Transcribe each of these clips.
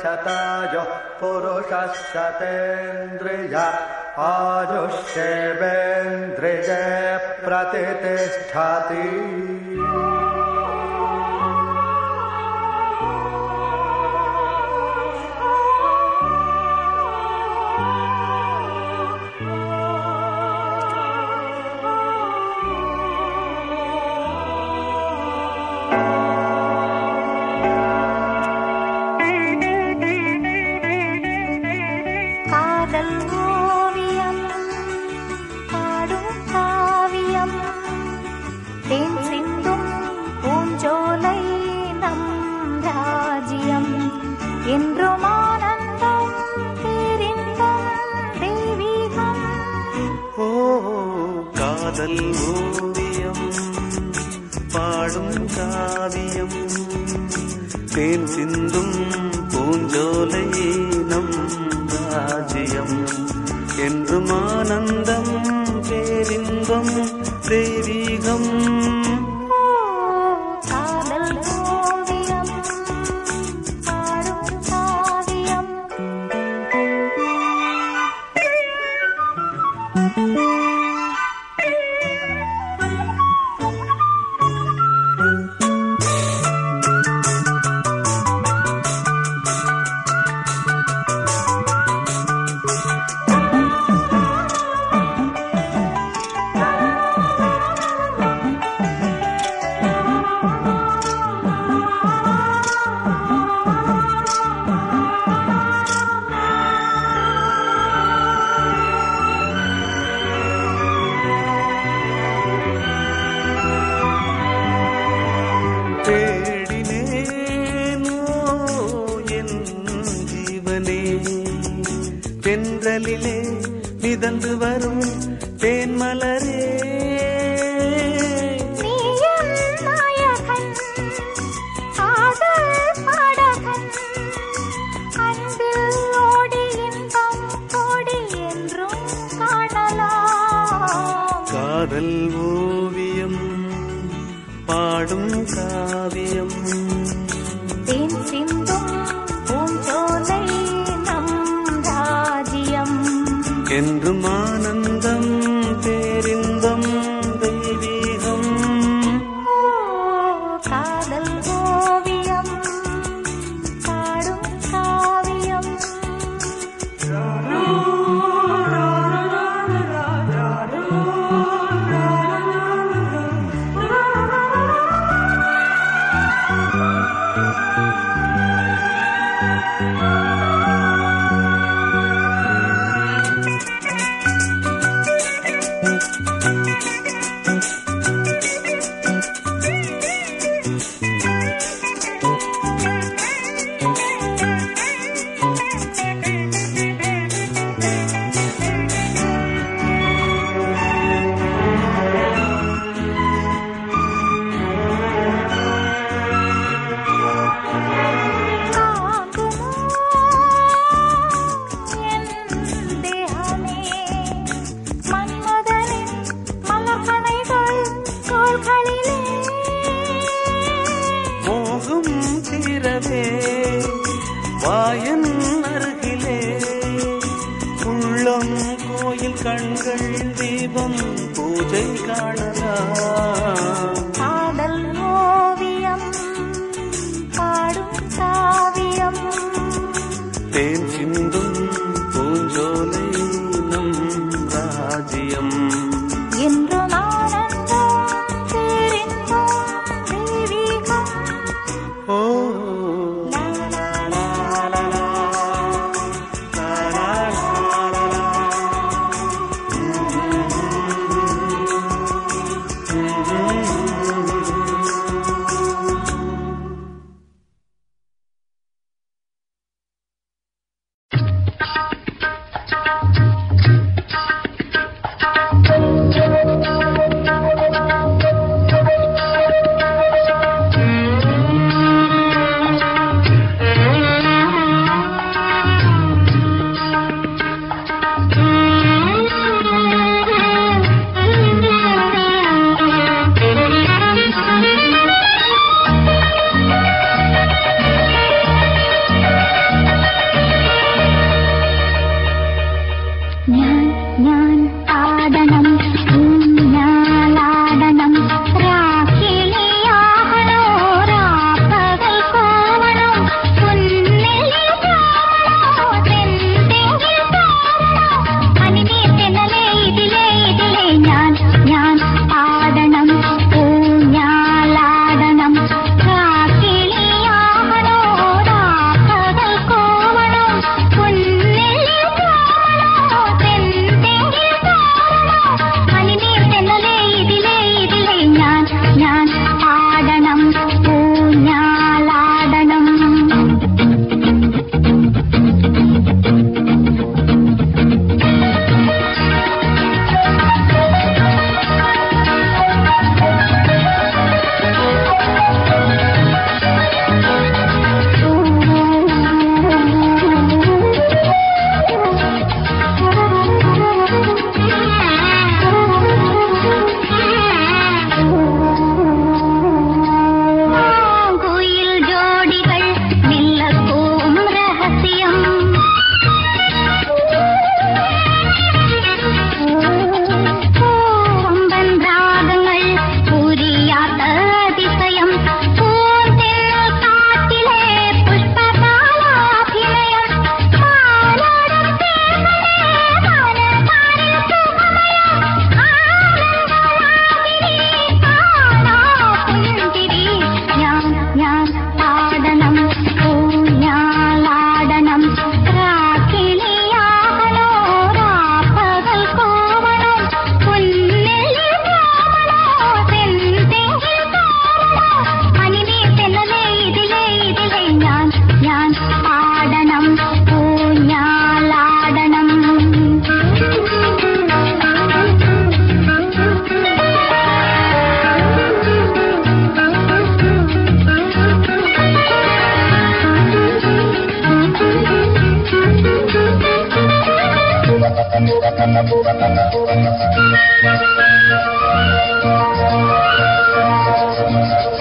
शताजुः पुरुषः शतेन्द्रिय आजुषेवेन्द्रिय प्रति காதல் ஓவியம் பாடும் காவியம். தேன் சிந்தும் பூஞ்சோலையே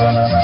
Thank you.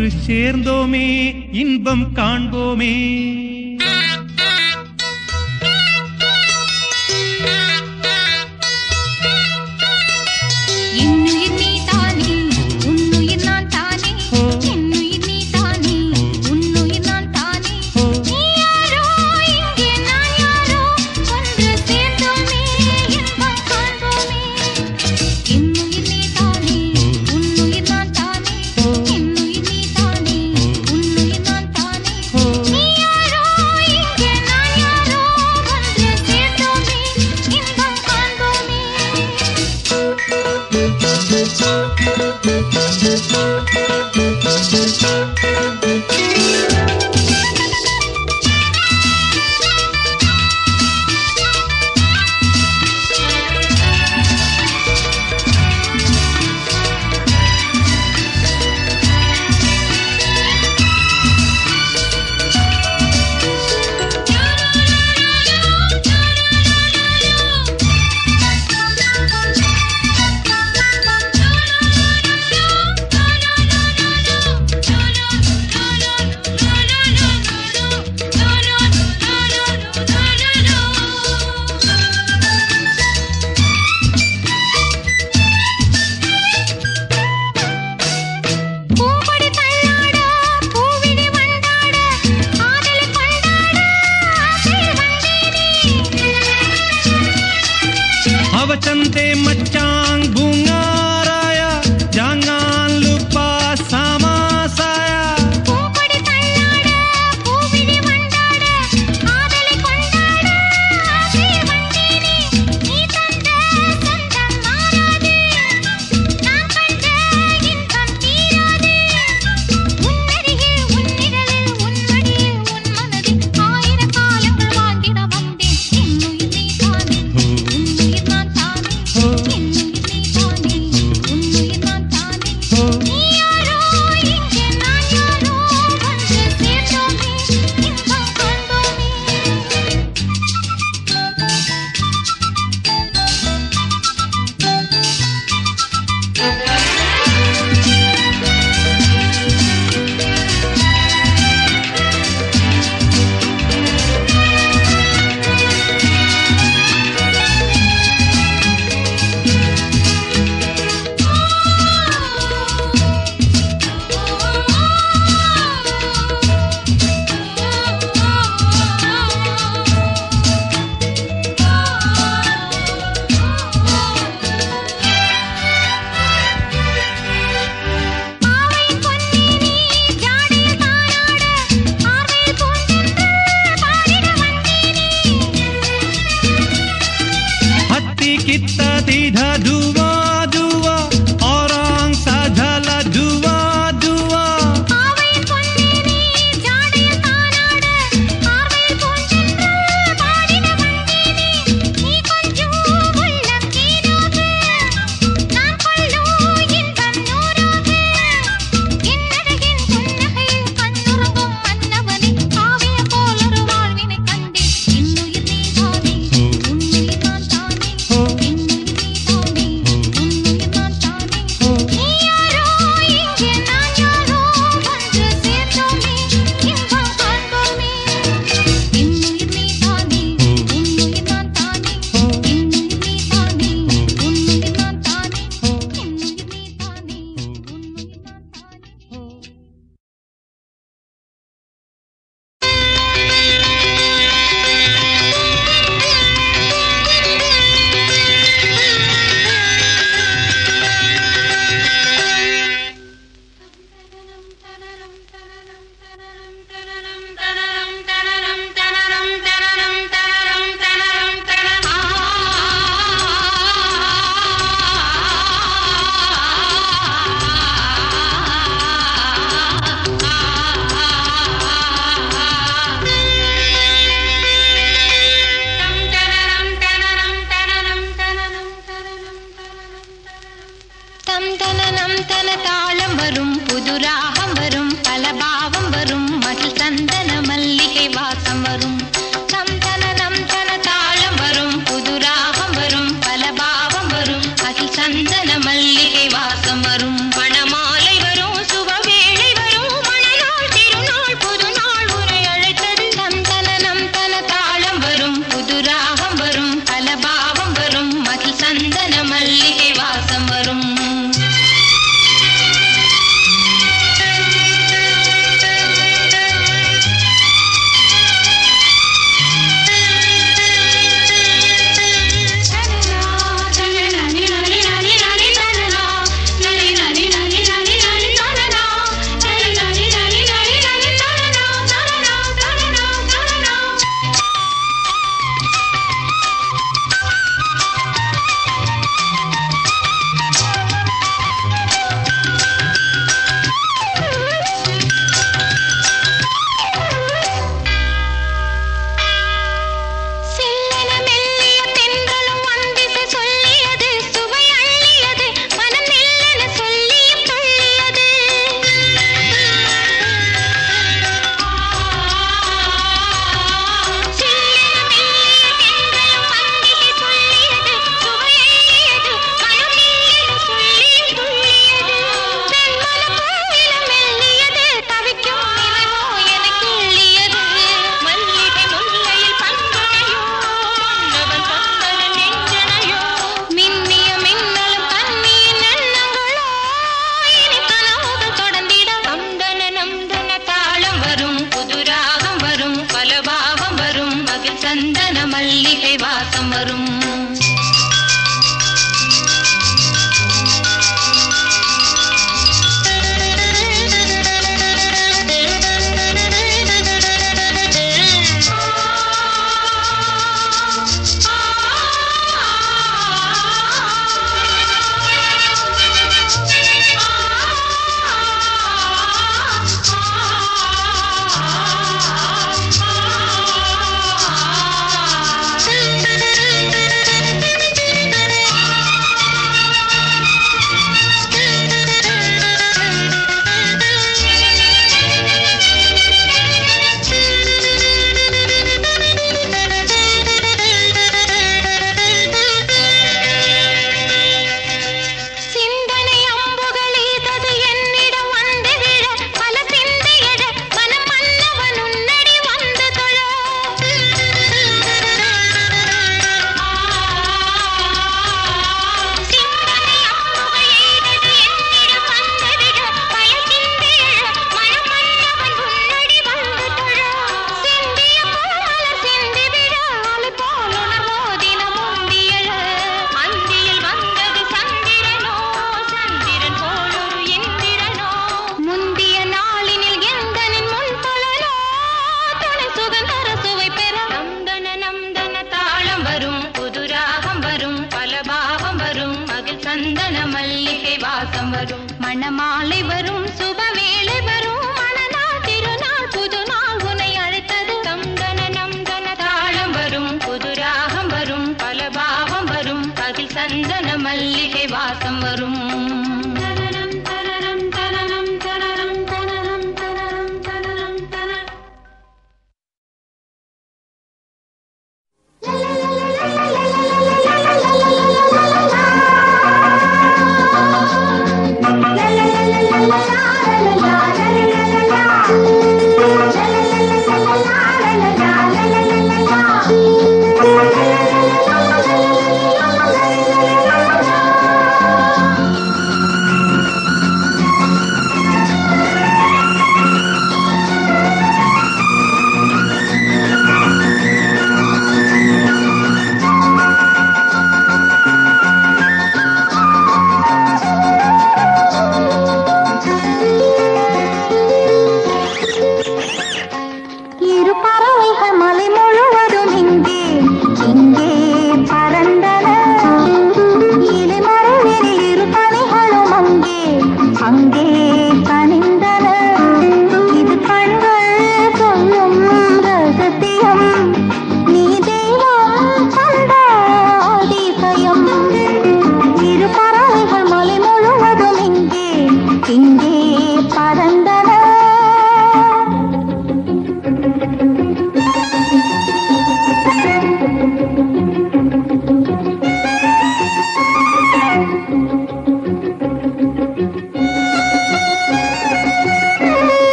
ஒன்று சேர்ந்தோமே இன்பம் காண்போமே.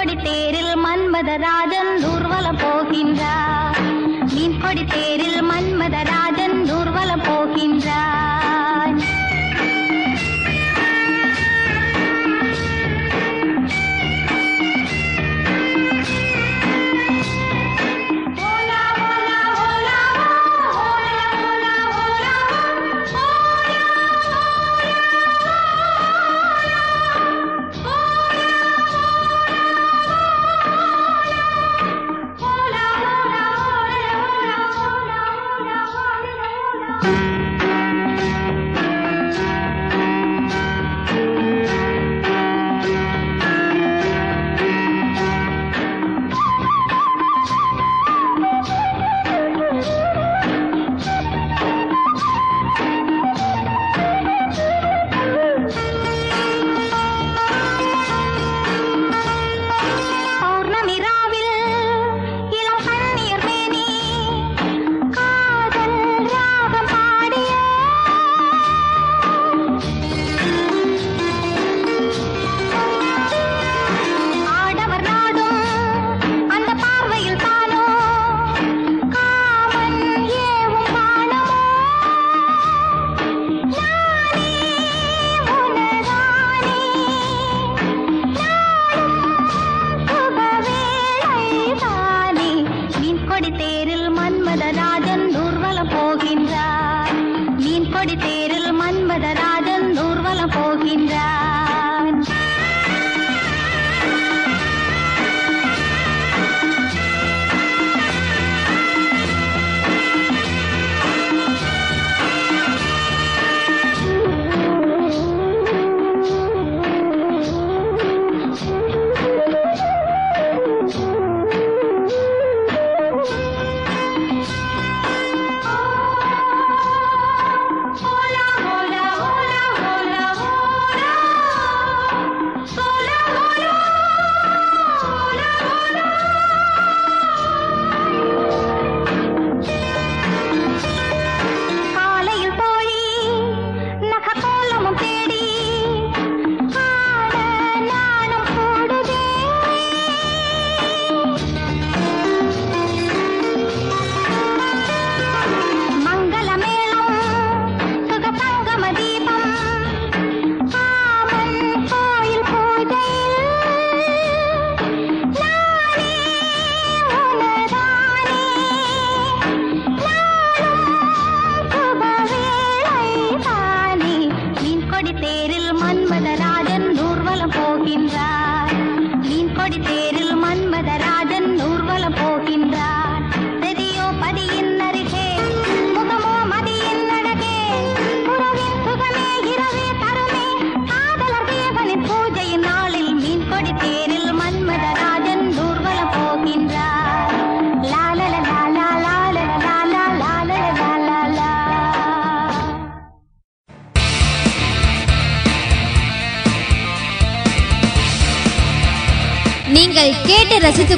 கொடி தேரில் மன்மதராஜன் ஊர்வலம் போகின்றார்.